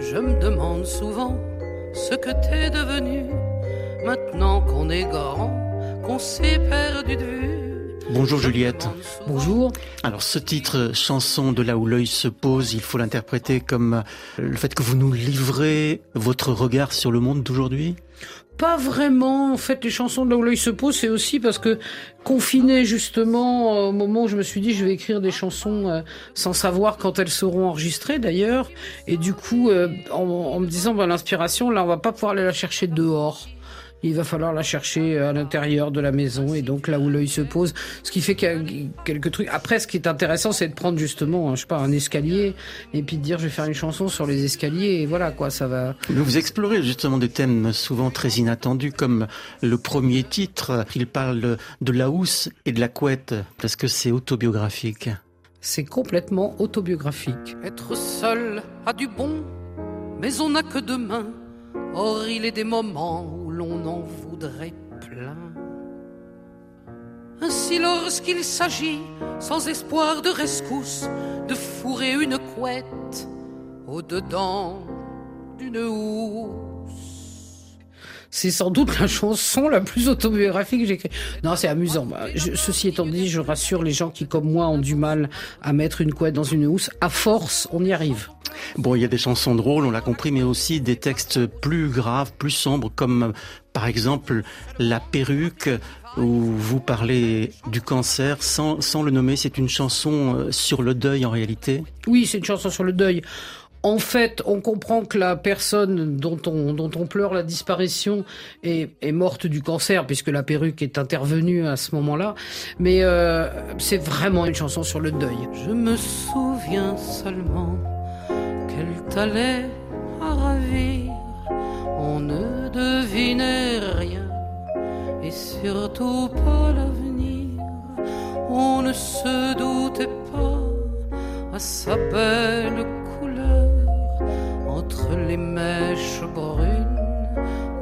Je me demande souvent ce que t'es devenu maintenant qu'on est grand, qu'on s'est perdu de vue. Bonjour Juliette. Bonjour. Alors ce titre, chanson de là où l'œil se pose, il faut l'interpréter comme le fait que vous nous livrez votre regard sur le monde d'aujourd'hui? Pas vraiment. En fait, les chansons de là où l'œil se pose, c'est aussi parce que confiné justement au moment où je me suis dit je vais écrire des chansons euh, sans savoir quand elles seront enregistrées d'ailleurs, et du coup euh, en, en, me disant bah, l'inspiration là on va pas pouvoir aller la chercher dehors il va falloir la chercher à l'intérieur de la maison et donc là où l'œil se pose. Ce qui fait qu'il y a quelques trucs. Après, ce qui est intéressant, c'est de prendre justement, je sais pas, un escalier et puis de dire je vais faire une chanson sur les escaliers et voilà quoi, ça va. Vous explorez justement des thèmes souvent très inattendus comme le premier titre. Il parle de la housse et de la couette parce que c'est autobiographique. C'est complètement autobiographique. Être seul a du bon, mais on n'a que deux mains. Or, il est des moments où l'on en voudrait plein. Ainsi, lorsqu'il s'agit, sans espoir de rescousse, de fourrer une couette au-dedans d'une housse. C'est sans doute la chanson la plus autobiographique que j'ai écrite. Non, c'est amusant. Bah, ceci étant dit, je rassure les gens qui, comme moi, ont du mal à mettre une couette dans une housse. À force, on y arrive. Bon, il y a des chansons drôles, on l'a compris, mais aussi des textes plus graves, plus sombres, comme par exemple La perruque, où vous parlez du cancer sans, sans le nommer. C'est une chanson euh, sur le deuil en réalité Oui, c'est une chanson sur le deuil. En fait, on comprend que la personne dont on, dont on pleure la disparition est, est morte du cancer, puisque la perruque est intervenue à ce moment-là. Mais euh, c'est vraiment une chanson sur le deuil. Je me souviens seulement qu'elle t'allait ravir. On ne devinait rien, et surtout pas l'avenir. On ne se doutait pas à sa belle couleur entre les mèches brunes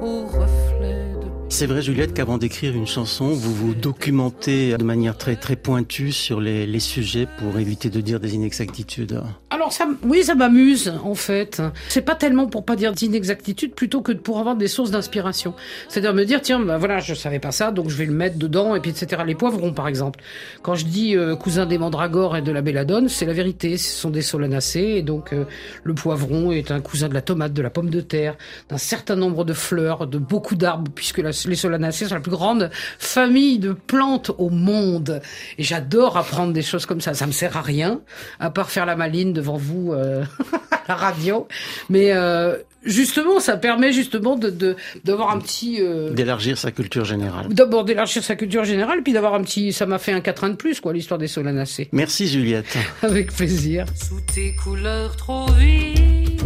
au reflet de c'est vrai, Juliette, qu'avant d'écrire une chanson, vous vous documentez de manière très très pointue sur les sujets pour éviter de dire des inexactitudes. Alors ça, oui, ça m'amuse en fait. C'est pas tellement pour pas dire d'inexactitudes, plutôt que pour avoir des sources d'inspiration. C'est-à-dire me dire tiens, bah voilà, je savais pas ça, donc je vais le mettre dedans et puis etc. Les poivrons par exemple. Quand je dis euh, cousin des mandragores et de la belladone, c'est la vérité. Ce sont des solanacées et donc euh, le poivron est un cousin de la tomate, de la pomme de terre, d'un certain nombre de fleurs, de beaucoup d'arbres, puisque les solanacées sont la plus grande famille de plantes au monde. Et j'adore apprendre des choses comme ça. Ça me sert à rien, à part faire la maline devant vous euh, à la radio. Mais euh, justement, ça permet justement de d'avoir un petit euh, d'élargir sa culture générale. D'abord d'élargir sa culture générale, puis d'avoir un petit. Ça m'a fait un quatrain de plus, quoi, l'histoire des solanacées. Merci Juliette. Avec plaisir. Sous tes couleurs trop vives,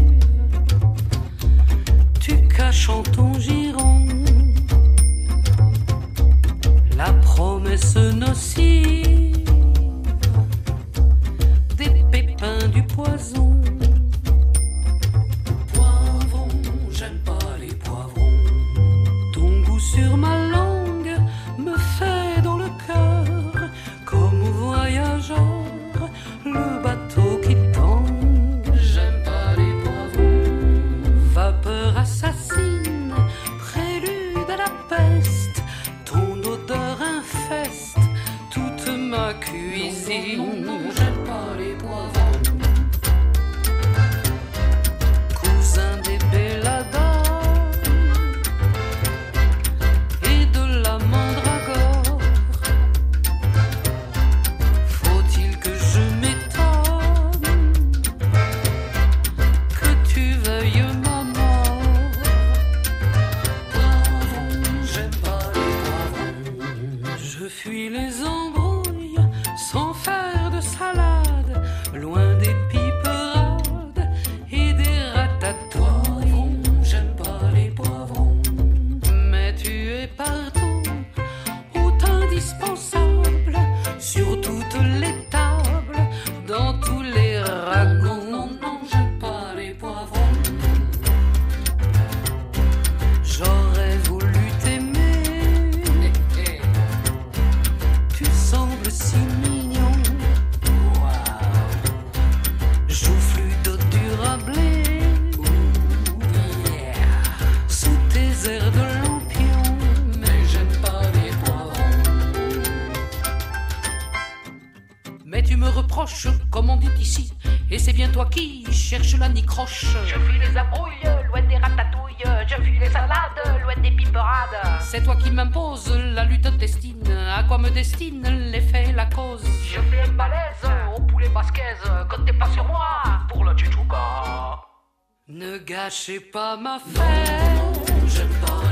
tu caches en ton giron loin des piperades et des ratatouilles. J'aime pas les poivrons, mais tu es partout, tout indispensable, sur toutes les tables, dans tous les ragots. Non, non, j'aime pas les poivrons. J'aurais voulu t'aimer. Tu sembles si tu me reproches, comme on dit ici, et c'est bien toi qui cherches la nicroche. Je fuis les abrouilles, loin des ratatouilles, je fuis les salades, loin des piperades. C'est toi qui m'imposes la lutte intestine, à quoi me destine l'effet et la cause? Je fais un balèze au poulet basquaise, comptez pas sur moi pour le tchouchouka. Ne gâchez pas ma fête, j'aime pas